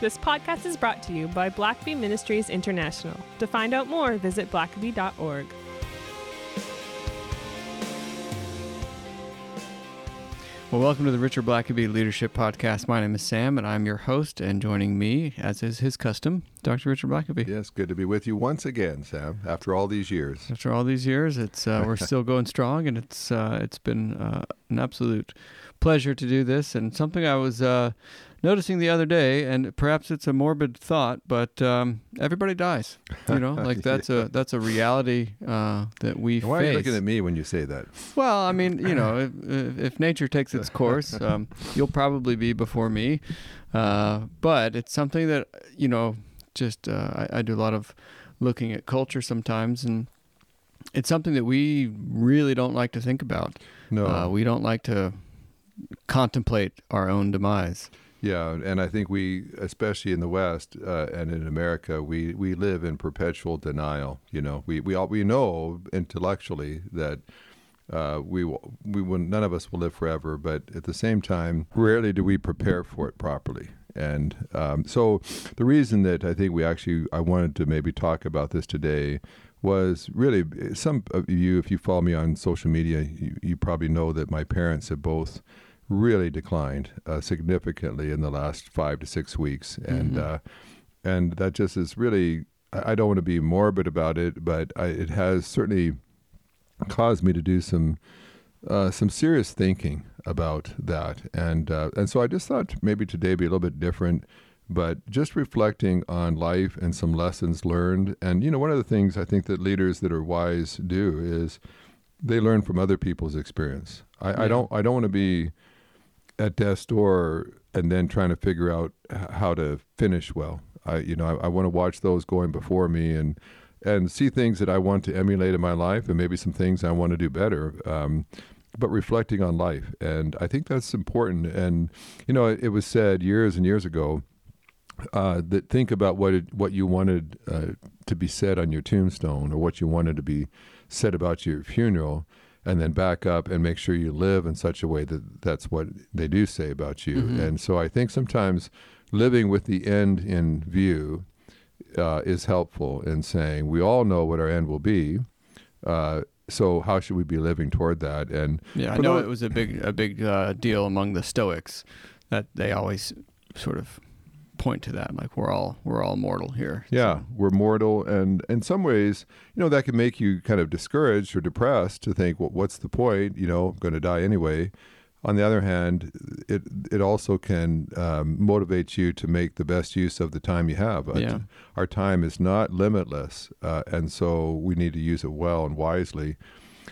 This podcast is brought to you by Blackaby Ministries International. To find out more, visit blackaby.org. Well, welcome to the Richard Blackaby Leadership Podcast. My name is Sam, and I'm your host. And joining me, as is his custom, Dr. Richard Blackaby. Yes, good to be with you once again, Sam. After all these years, After all these years, it's uh, we're still going strong, and it's uh, it's been uh, an absolute pleasure to do this, and something I was uh, noticing the other day, and perhaps it's a morbid thought, but um, everybody dies. You know, like that's a that's a reality uh, that we why face. are you looking at me when you say that? Well, I mean, you know, if, if, if nature takes its course, um, you'll probably be before me. Uh, but it's something that, you know, just uh, I, I do a lot of looking at culture sometimes, and it's something that we really don't like to think about. No, Uh, we don't like to contemplate our own demise. Yeah, and I think we, especially in the West uh, and in America, we, we live in perpetual denial. You know, we we all we know intellectually that. Uh, we we will, none of us will live forever, but at the same time, rarely do we prepare for it properly. And um, so, the reason that I think we actually I wanted to maybe talk about this today was really some of you, if you follow me on social media, you, you probably know that my parents have both really declined uh, significantly in the last five to six weeks, and Mhm. uh, and that just is really. I I don't want to be morbid about it, but I, it has certainly caused me to do some uh, some serious thinking about that, and uh, and so I just thought maybe today be a little bit different, but just reflecting on life and some lessons learned, and you know one of the things I think that leaders that are wise do is they learn from other people's experience. I, Yeah. I don't I don't want to be at death's door and then trying to figure out how to finish well. I you know I, I want to watch those going before me and and see things that I want to emulate in my life and maybe some things I want to do better. Um, but reflecting on life, and I think that's important. And you know, it, it was said years and years ago uh, that think about what it, what you wanted uh, to be said on your tombstone, or what you wanted to be said about your funeral, and then back up and make sure you live in such a way that that's what they do say about you. Mhm. And so I think sometimes living with the end in view uh, is helpful in saying we all know what our end will be. Uh, so how should we be living toward that? And Yeah, I know those- it was a big a big uh, deal among the Stoics that they always sort of point to that, like we're all we're all mortal here. Yeah, So- we're mortal, and in some ways, you know, that can make you kind of discouraged or depressed to think, well, what's the point? You know, I'm going to die anyway. On the other hand, it it also can um, motivate you to make the best use of the time you have. Uh, Yeah. Our time is not limitless, uh, and so we need to use it well and wisely.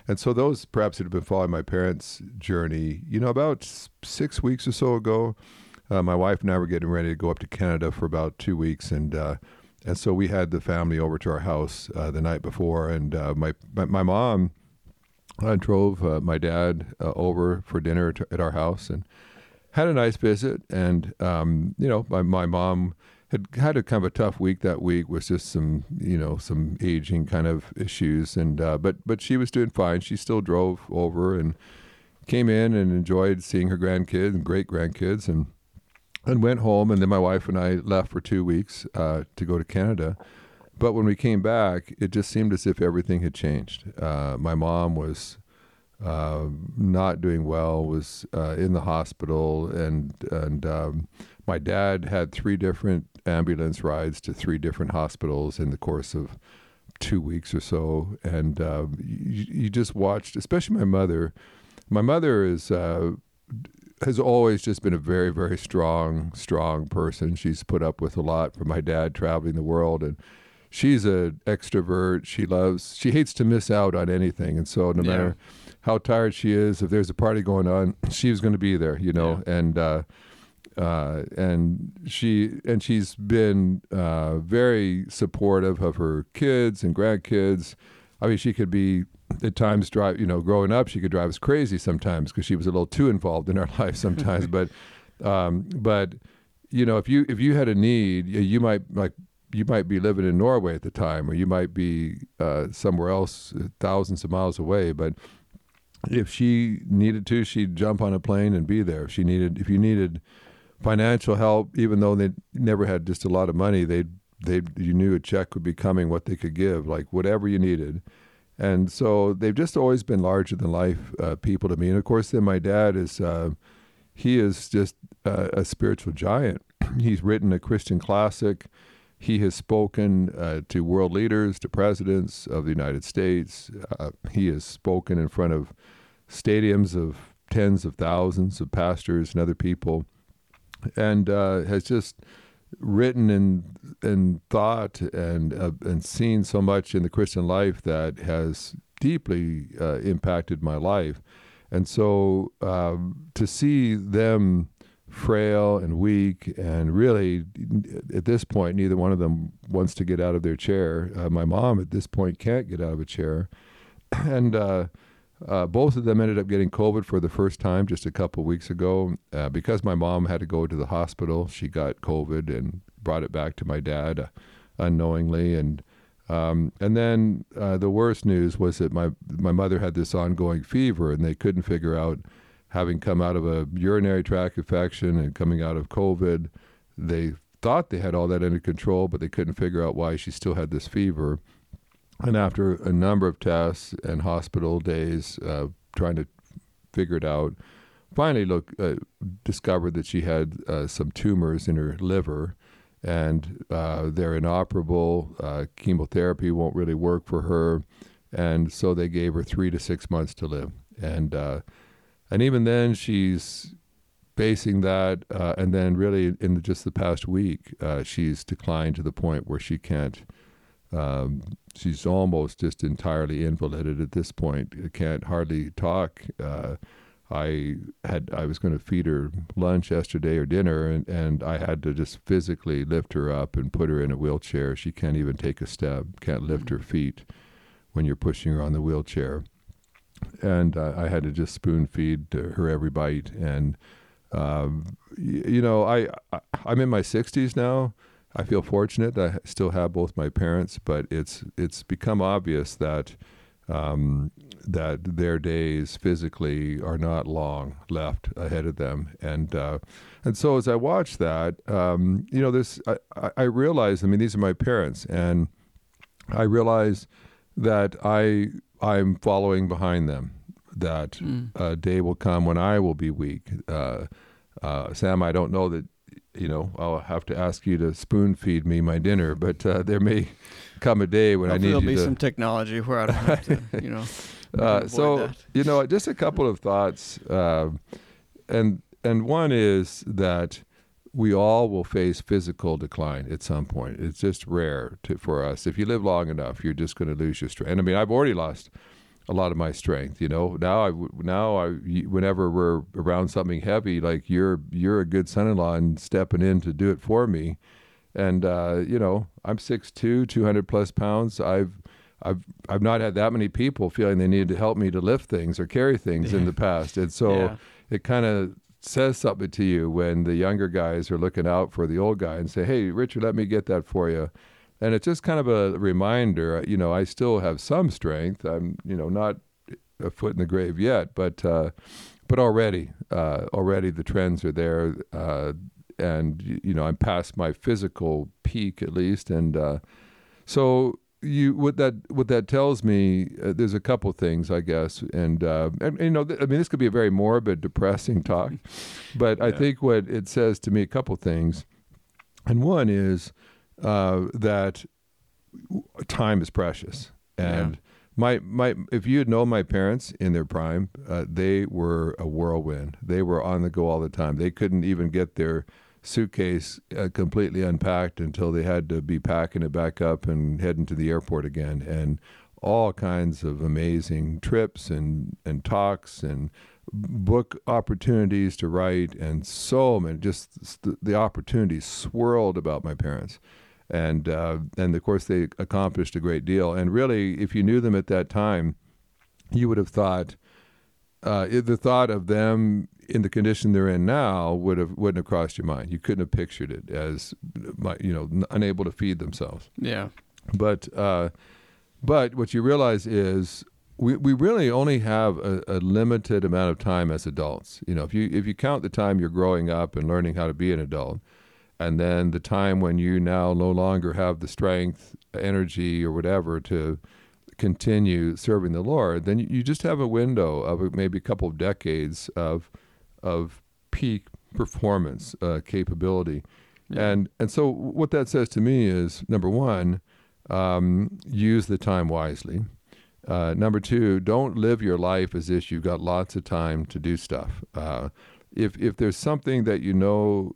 And so those perhaps that have been following my parents' journey, you know, about six weeks or so ago, uh, my wife and I were getting ready to go up to Canada for about two weeks, and uh, and so we had the family over to our house uh, the night before, and uh, my, my my mom uh, drove uh, my dad over for dinner to, at our house, and had a nice visit. And um, you know, my my mom had had a kind of a tough week that week with just some you know some aging kind of issues, and but but she was doing fine. She still drove over and came in and enjoyed seeing her grandkids and great grandkids, and and went home. And then my wife and I left for two weeks uh, to go to Canada. But when we came back, it just seemed as if everything had changed. Uh, my mom was uh, not doing well, was uh, in the hospital, and and um, my dad had three different ambulance rides to three different hospitals in the course of two weeks or so. And uh, you, you just watched, especially my mother. My mother is uh, has always just been a very, very strong, strong person. She's put up with a lot from my dad traveling the world, and she's an extrovert. She loves, she hates to miss out on anything, and so no Yeah. matter how tired she is, if there's a party going on, she's going to be there, you know, and. Uh, uh, and she and she's been uh, very supportive of her kids and grandkids. I mean, she could be at times drive. You know, growing up, she could drive us crazy sometimes because she was a little too involved in our life sometimes. but um, but you know, if you if you had a need, you might like you might be living in Norway at the time, or you might be uh, somewhere else, uh, thousands of miles away. But if she needed to, she'd jump on a plane and be there. If she needed, if you needed financial help, even though they never had just a lot of money. they'd they you knew a check would be coming, what they could give, like whatever you needed. And so they've just always been larger than life uh, people to me. And of course, then my dad is uh, he is just uh, a spiritual giant. He's written a Christian classic. He has spoken uh, to world leaders, to presidents of the United States. Uh, he has spoken in front of stadiums of tens of thousands of pastors and other people, and has just written and and thought and uh, and seen so much in the Christian life that has deeply uh, impacted my life. And so um, to see them frail and weak, and really at this point, neither one of them wants to get out of their chair. Uh, my mom at this point can't get out of a chair, and uh, both of them ended up getting COVID for the first time just a couple weeks ago. Uh, because my mom had to go to the hospital, she got COVID and brought it back to my dad uh, unknowingly. And um, and then uh, the worst news was that my my mother had this ongoing fever, and they couldn't figure out, having come out of a urinary tract infection and coming out of COVID, they thought they had all that under control, but they couldn't figure out why she still had this fever. And after a number of tests and hospital days uh, trying to figure it out, finally look uh, discovered that she had uh, some tumors in her liver, and uh, they're inoperable. Uh, chemotherapy won't really work for her, and so they gave her three to six months to live. And uh, and even then, she's facing that, and then really in just the past week, she's declined to the point where she can't. Um, she's almost just entirely invalided at this point. Can't hardly talk. Uh, I had I was going to feed her lunch yesterday or dinner, and, and I had to just physically lift her up and put her in a wheelchair. She can't even take a step. Can't lift her feet when you're pushing her on the wheelchair. And uh, I had to just spoon feed her every bite. And um, you, you know, I, I I'm in my 60s now. I feel fortunate I still have both my parents, but it's it's become obvious that um, that their days physically are not long left ahead of them, and uh, and so as I watch that, um, you know, this I, I realize. I mean, these are my parents, and I realize that I I'm following behind them. That mm. a day will come when I will be weak. Uh, uh, Sam, I don't know that you know, I'll have to ask you to spoon feed me my dinner, but uh, there may come a day when Hopefully I need there'll be to. some technology where I don't have to, you know. Uh, so that. you know, just a couple of thoughts, uh, and and one is that we all will face physical decline at some point. It's just rare to, for us. If you live long enough, you're just going to lose your strength. And I mean, I've already lost a lot of my strength. You know, now I now I whenever we're around something heavy, like you're you're a good son-in-law and stepping in to do it for me. And uh, you know, I'm 6'2", 200 plus pounds. I've I've I've not had that many people feeling they needed to help me to lift things or carry things in the past, and so Yeah. it kind of says something to you when the younger guys are looking out for the old guy and say, "Hey, Richard, let me get that for you." And it's just kind of a reminder. You know, I still have some strength. I'm, you know, not a foot in the grave yet, but uh, but already, uh, already the trends are there, uh, and you know, I'm past my physical peak at least, and uh, so you what that what that tells me uh, there's a couple things i guess and uh, and, you know th- i mean this could be a very morbid depressing talk but i think what it says to me a couple things and one is uh, that time is precious. And my my if you had known my parents in their prime uh, they were a whirlwind. They were on the go all the time. They couldn't even get their suitcase uh, completely unpacked until they had to be packing it back up and heading to the airport again. And all kinds of amazing trips and and talks and book opportunities to write and so many just the, the opportunities swirled about my parents and uh, and of course they accomplished a great deal and really if you knew them at that time you would have thought uh, the thought of them in the condition they're in now would have wouldn't have crossed your mind. You couldn't have pictured it as, you know, unable to feed themselves. Yeah. But uh, but what you realize is we, we really only have a, a, limited amount of time as adults. You know, if you if you count the time you're growing up and learning how to be an adult, and then the time when you now no longer have the strength, energy, or whatever to continue serving the Lord, then you just have a window of maybe a couple of decades of of peak performance uh, capability. Yeah. And and so what that says to me is number one, um, use the time wisely. Uh, number two, don't live your life as if you've got lots of time to do stuff. Uh, if if there's something that you know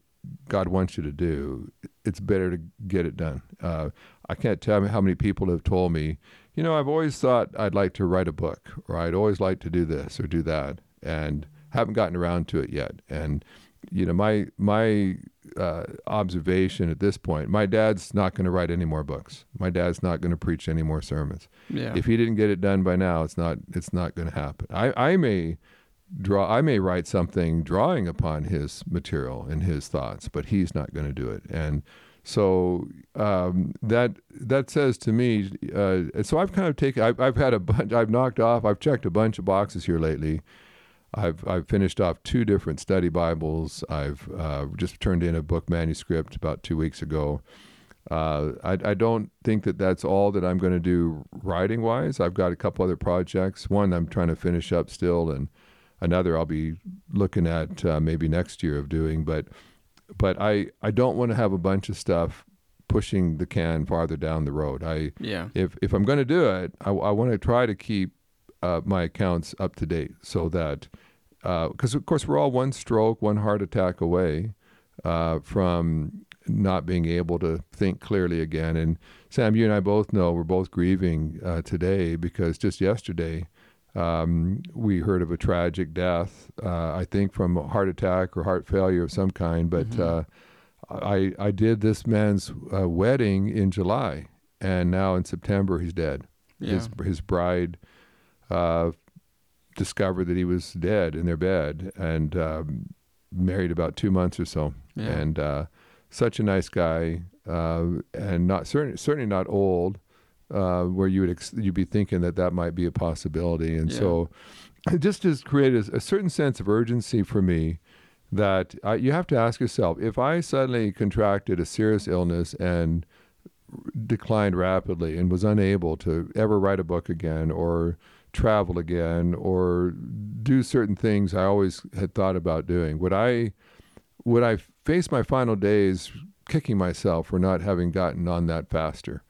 God wants you to do, it's better to get it done. Uh, I can't tell you how many people have told me, you know, I've always thought I'd like to write a book, or I'd always like to do this or do that, and haven't gotten around to it yet. And you know, my my uh, observation at this point, my dad's not going to write any more books. My dad's not going to preach any more sermons. Yeah. If he didn't get it done by now, it's not it's not going to happen. I I may draw I may write something drawing upon his material and his thoughts, but he's not going to do it. And so um, that that says to me. Uh, so I've kind of taken. I've, I've had a bunch. I've knocked off. I've checked a bunch of boxes here lately I've I've finished off two different study Bibles. I've uh, just turned in a book manuscript about two weeks ago. Uh, I, I don't think that that's all that I'm going to do writing wise. I've got a couple other projects. One I'm trying to finish up still, and another I'll be looking at uh, maybe next year of doing. But but I I don't want to have a bunch of stuff pushing the can farther down the road. I yeah. If if I'm going to do it, I, I want to try to keep uh, my accounts up to date so that because uh, of course we're all one stroke, one heart attack away uh, from not being able to think clearly again. And Sam, you and I both know we're both grieving uh, today because just yesterday um, we heard of a tragic death. Uh, I think from a heart attack or heart failure of some kind. But mm-hmm. Uh, I I did this man's uh, wedding in July, and now in September he's dead. Yeah. His his bride uh, discovered that he was dead in their bed and um, married about two months or so. Yeah. And uh, such a nice guy, uh, and not certainly certainly not old, uh, where you would ex- you'd be thinking that that might be a possibility. And yeah. so, it just has created a, a certain sense of urgency for me that you have to ask yourself if I suddenly contracted a serious illness and declined rapidly and was unable to ever write a book again or travel again or do certain things I always had thought about doing. Would I would I face my final days kicking myself for not having gotten on that faster?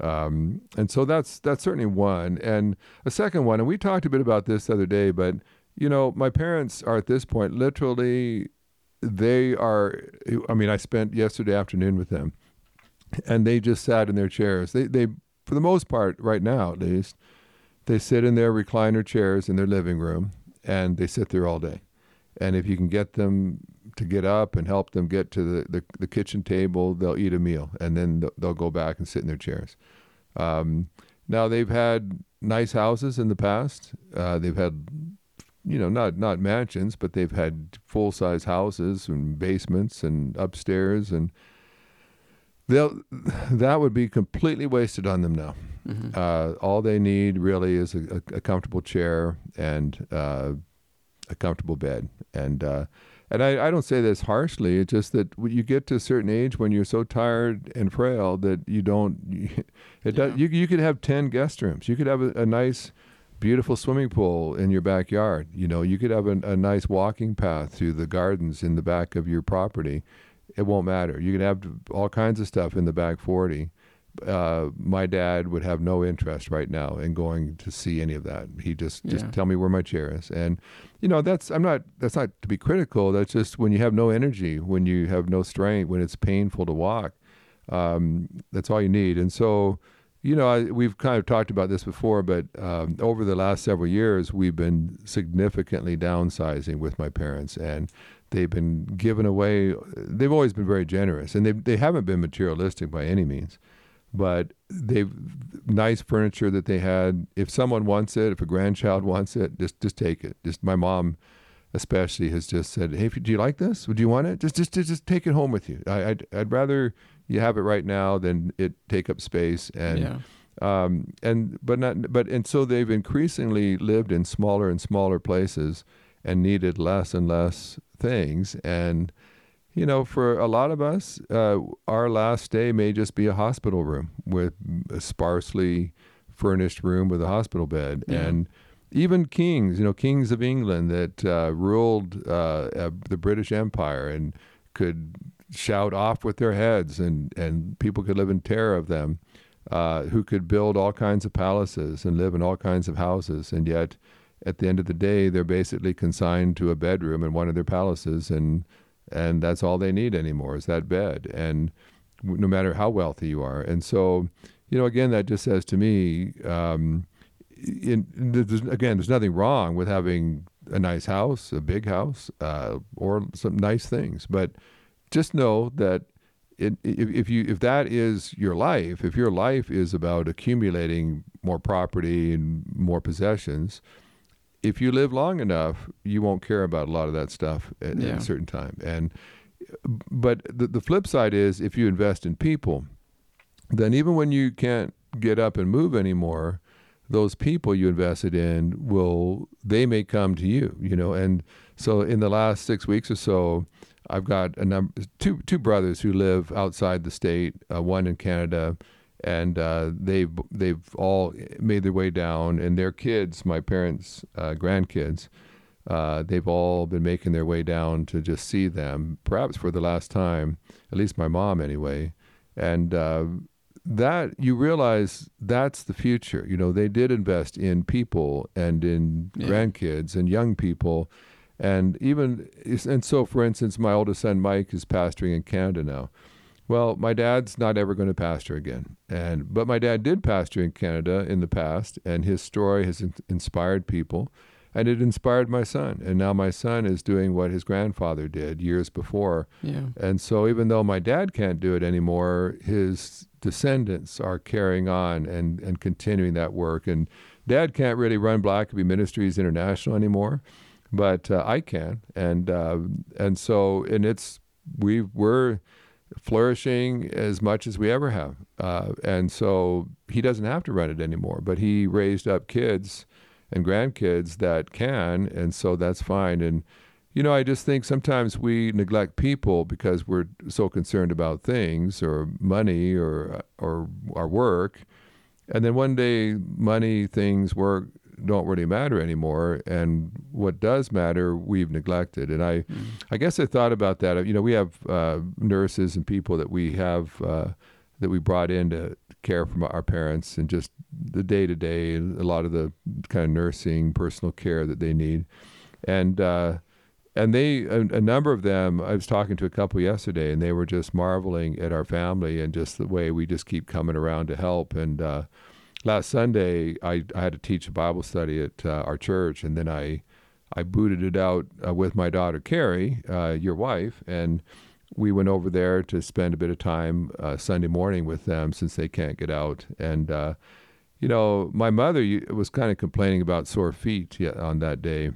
Um, and so that's that's certainly one. And a second one, and we talked a bit about this the other day, but you know, my parents are at this point literally they are I mean, I spent yesterday afternoon with them and they just sat in their chairs. They they for the most part, right now at least, they sit in their recliner chairs in their living room and they sit there all day. And if you can get them to get up and help them get to the, the, the kitchen table, they'll eat a meal and then they'll go back and sit in their chairs. Um, now they've had nice houses in the past. Uh, they've had, you know, not not mansions, but they've had full size houses and basements and upstairs, and they'll that would be completely wasted on them now. Mm-hmm. Uh, all they need really is a, a, a comfortable chair and uh, a comfortable bed. And uh, and I, I don't say this harshly. It's just that you get to a certain age when you're so tired and frail that you don't. It yeah. does. You you could have ten guest rooms. You could have a, a, nice, beautiful swimming pool in your backyard. You know, you could have a, a nice walking path through the gardens in the back of your property. It won't matter. You can have all kinds of stuff in the back forty uh, my dad would have no interest right now in going to see any of that. He just just yeah. tell me where my chair is, and you know that's I'm not that's not to be critical. That's just when you have no energy, when you have no strength, when it's painful to walk. Um, that's all you need, and so. You know, I, we've kind of talked about this before, but um, over the last several years, we've been significantly downsizing with my parents, and they've been given away. They've always been very generous, and they they haven't been materialistic by any means but they've nice furniture that they had. If someone wants it, if a grandchild wants it, just just take it. Just my mom, especially, has just said, "Hey, do you like this? Would you want it? Just just just take it home with you. I, would I'd rather you have it right now than it take up space and." Yeah. Um, and but not but and so they've increasingly lived in smaller and smaller places and needed less and less things and you know for a lot of us uh, our last day may just be a hospital room with a sparsely furnished room with a hospital bed Yeah. and even kings you know kings of england that uh, ruled uh, uh, the british empire and could shout off with their heads and and people could live in terror of them uh, who could build all kinds of palaces and live in all kinds of houses, and yet at the end of the day, they're basically consigned to a bedroom in one of their palaces, and and that's all they need anymore is that bed, and no matter how wealthy you are, and so you know, again, that just says to me, um, in, there's, again, there's nothing wrong with having a nice house, a big house, uh, or some nice things, but just know that it, if, if you if that is your life, if your life is about accumulating more property and more possessions, if you live long enough, you won't care about a lot of that stuff at, at a certain time. And but the the flip side is if you invest in people, then even when you can't get up and move anymore, those people you invested in will they may come to you, you know. And so in the last six weeks or so, I've got a number two two brothers who live outside the state, uh, one in Canada, and uh, they've they've all made their way down, and their kids, my parents' uh, grandkids, uh, they've all been making their way down to just see them, perhaps for the last time, at least my mom anyway, and. Uh, that you realize that's the future. You know, they did invest in people and in Yeah. grandkids and young people, and even and so. For instance, my oldest son Mike is pastoring in Canada now. Well, my dad's not ever going to pastor again, and but my dad did pastor in Canada in the past, and his story has in- inspired people, and it inspired my son, and now my son is doing what his grandfather did years before, Yeah. and so, even though my dad can't do it anymore, his descendants are carrying on and, and continuing that work. And dad can't really run Blackaby Ministries International anymore, but uh, I can. And uh, and so, and it's we we're flourishing as much as we ever have. Uh, and so he doesn't have to run it anymore, but he raised up kids and grandkids that can, and so that's fine. And you know, I just think sometimes we neglect people because we're so concerned about things or money or or our work, and then one day money, things, work don't really matter anymore, and what does matter we've neglected. And I, I guess I thought about that. You know, we have uh, nurses and people that we have uh, that we brought in to care for our parents and just the day to day, a lot of the kind of nursing, personal care that they need, and. Uh, and they a, a number of them i was talking to a couple yesterday and they were just marveling at our family and just the way we just keep coming around to help and uh, last sunday I, I had to teach a bible study at uh, our church and then i i booted it out uh, with my daughter carrie uh, your wife and we went over there to spend a bit of time uh, sunday morning with them since they can't get out. And uh, you know my mother was kind of complaining about sore feet on that day.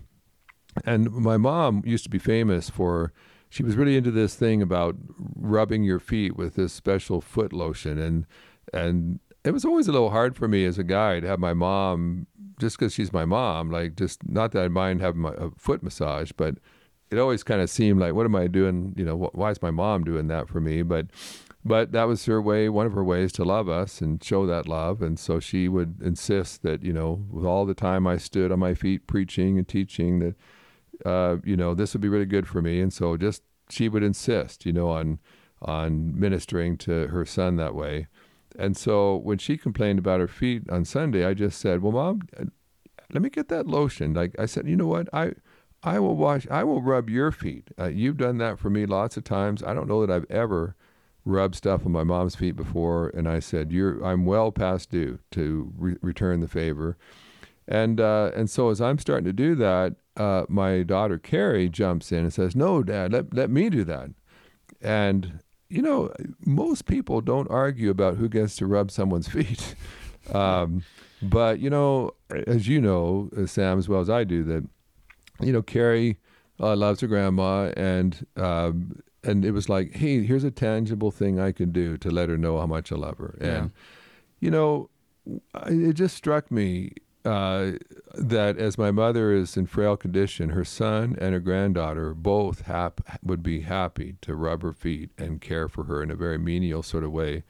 And my mom used to be famous for she was really into this thing about rubbing your feet with this special foot lotion and and it was always a little hard for me as a guy to have my mom just because she's my mom like just not that i mind having my, a foot massage but it always kind of seemed like what am i doing you know wh- why is my mom doing that for me but but that was her way one of her ways to love us and show that love and so she would insist that you know with all the time i stood on my feet preaching and teaching that uh, you know, this would be really good for me. And so just she would insist, you know, on on ministering to her son that way. And so when she complained about her feet on Sunday, I just said, "Well, mom, uh, let me get that lotion." Like I said, you know what? I I will wash. I will rub your feet. Uh, you've done that for me lots of times. I don't know that I've ever rubbed stuff on my mom's feet before. And I said, "You're. I'm well past due to re- return the favor." And uh, and so as I'm starting to do that, uh, my daughter Carrie jumps in and says, "No, Dad, let let me do that." And you know, most people don't argue about who gets to rub someone's feet, um, but you know, as you know, uh, Sam, as well as I do, that you know, Carrie uh, loves her grandma, and um, and it was like, hey, here's a tangible thing I can do to let her know how much I love her, and Yeah. you know it just struck me uh, that as my mother is in frail condition, her son and her granddaughter both hap- would be happy to rub her feet and care for her in a very menial sort of way.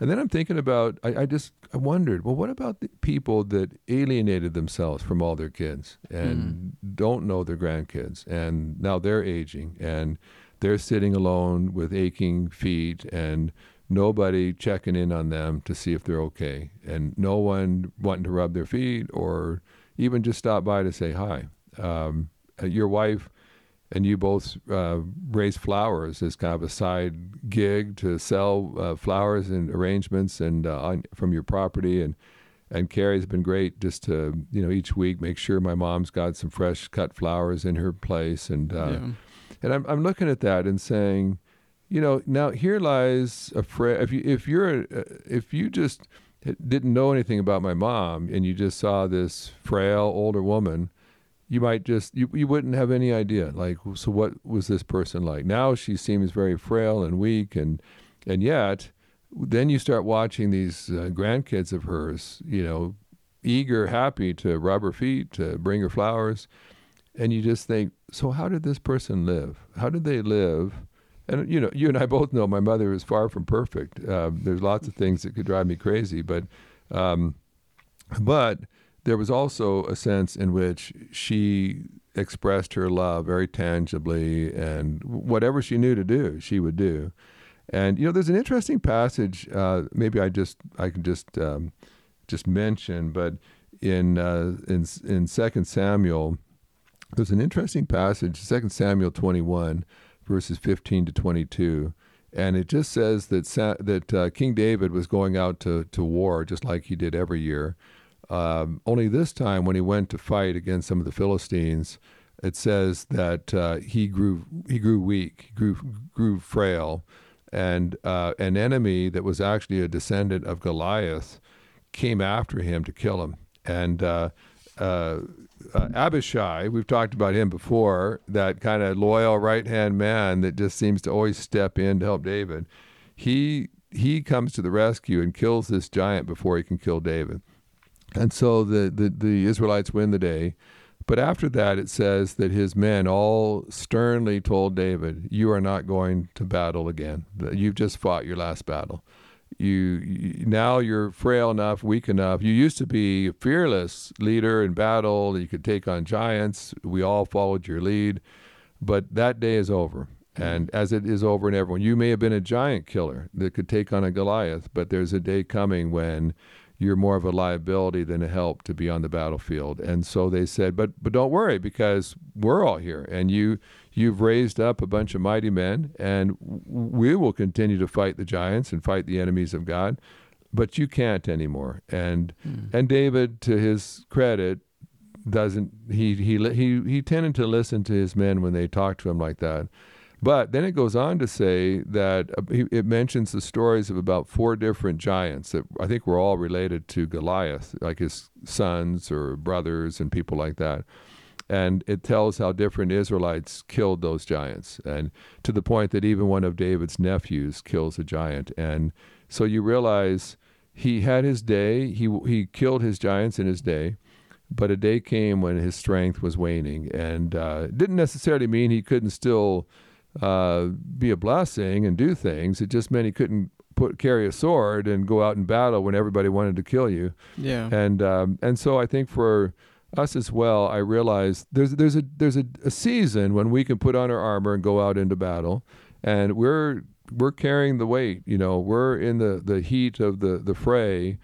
And then I'm thinking about, I, I just I wondered, well, what about the people that alienated themselves from all their kids and mm. don't know their grandkids, and now they're aging and they're sitting alone with aching feet and nobody checking in on them to see if they're okay, and no one wanting to rub their feet or even just stop by to say hi. Um, uh, your wife and you both uh, raise flowers as kind of a side gig to sell uh, flowers and arrangements and uh, on, from your property and and Carrie's been great just to you know each week make sure my mom's got some fresh cut flowers in her place and uh, yeah. and I'm I'm looking at that and saying you know, now here lies a fra- if you if you're a, if you just didn't know anything about my mom and you just saw this frail older woman, you might just you, you wouldn't have any idea. Like, so what was this person like? Now she seems very frail and weak, and and yet then you start watching these uh, grandkids of hers, you know, eager, happy to rub her feet, to bring her flowers, and you just think, so how did this person live? How did they live? And you know, you and I both know my mother is far from perfect. Uh, there's lots of things that could drive me crazy, but um, but there was also a sense in which she expressed her love very tangibly, and whatever she knew to do, she would do. And you know, there's an interesting passage. Uh, maybe I just I can just um, just mention, but in uh, in in Second Samuel, there's an interesting passage, Second Samuel 21 verses 15 to 22. And it just says that Sa- that uh, King David was going out to, to war just like he did every year. Um, only this time, when he went to fight against some of the Philistines, it says that uh, he grew he grew weak, he grew grew frail, and uh, an enemy that was actually a descendant of Goliath came after him to kill him. And uh, uh Abishai, we've talked about him before, that kind of loyal right hand man that just seems to always step in to help David. He he comes to the rescue and kills this giant before he can kill David. And so the, the, the Israelites win the day. But after that, it says that his men all sternly told David, You are not going to battle again. You've just fought your last battle you, you, now you're frail enough, weak enough. You used to be a fearless leader in battle. You could take on giants. We all followed your lead, but that day is over. Mm-hmm. And as it is over in everyone, you may have been a giant killer that could take on a Goliath, but there's a day coming when you're more of a liability than a help to be on the battlefield. And so they said, but but don't worry because we're all here, and you you've raised up a bunch of mighty men, and we will continue to fight the giants and fight the enemies of God. But you can't anymore. And hmm. and David, to his credit, doesn't he he he he tended to listen to his men when they talked to him like that. But then it goes on to say that uh, it mentions the stories of about four different giants that I think were all related to Goliath, like his sons or brothers and people like that. And it tells how different Israelites killed those giants, and to the point that even one of David's nephews kills a giant. And so you realize he had his day, he, he killed his giants in his day but a day came when his strength was waning and uh, didn't necessarily mean he couldn't still uh, be a blessing and do things. It just meant he couldn't put carry a sword and go out in battle when everybody wanted to kill you. Yeah. And um, and so I think for us as well, I realize there's there's a there's a, a season when we can put on our armor and go out into battle, and we're we're carrying the weight. You know, we're in the the heat of the the fray.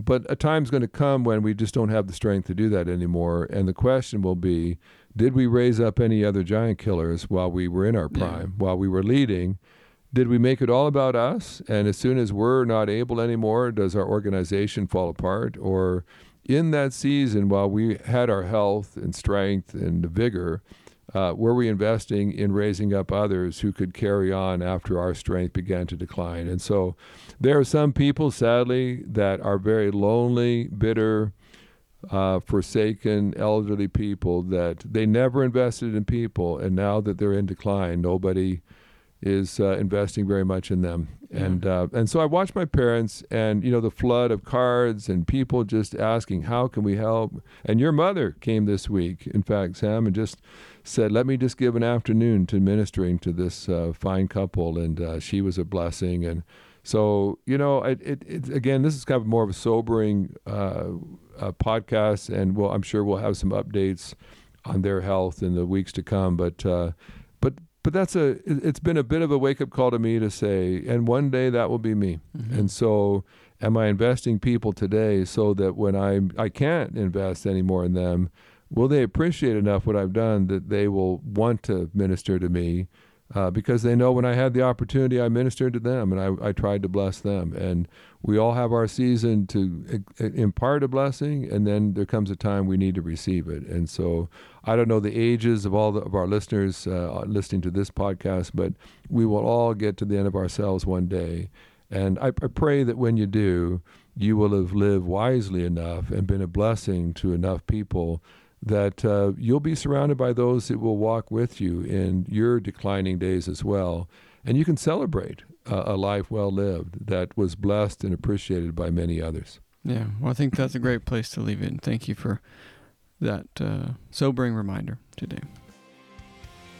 But a time's going to come when we just don't have the strength to do that anymore. And the question will be did we raise up any other giant killers while we were in our prime, yeah. while we were leading? Did we make it all about us? And as soon as we're not able anymore, does our organization fall apart? Or in that season, while we had our health and strength and vigor, uh, were we investing in raising up others who could carry on after our strength began to decline? And so there are some people, sadly, that are very lonely, bitter, uh, forsaken elderly people that they never invested in people, and now that they're in decline, nobody is uh, investing very much in them. And uh, and so I watched my parents, and you know the flood of cards and people just asking, "How can we help?" And your mother came this week, in fact, Sam, and just said, "Let me just give an afternoon to ministering to this uh, fine couple," and uh, she was a blessing. And so you know, it, it, it, again, this is kind of more of a sobering uh, podcast, and well, I'm sure we'll have some updates on their health in the weeks to come. But uh, but but that's a it's been a bit of a wake up call to me to say, and one day that will be me. Mm-hmm. And so, am I investing people today so that when I I can't invest anymore in them, will they appreciate enough what I've done that they will want to minister to me? Uh, because they know when I had the opportunity, I ministered to them and I, I tried to bless them. And we all have our season to impart a blessing, and then there comes a time we need to receive it. And so I don't know the ages of all the, of our listeners uh, listening to this podcast, but we will all get to the end of ourselves one day. And I, I pray that when you do, you will have lived wisely enough and been a blessing to enough people that uh, you'll be surrounded by those that will walk with you in your declining days as well. And you can celebrate uh, a life well lived that was blessed and appreciated by many others. Yeah, well, I think that's a great place to leave it. And thank you for that uh, sobering reminder today.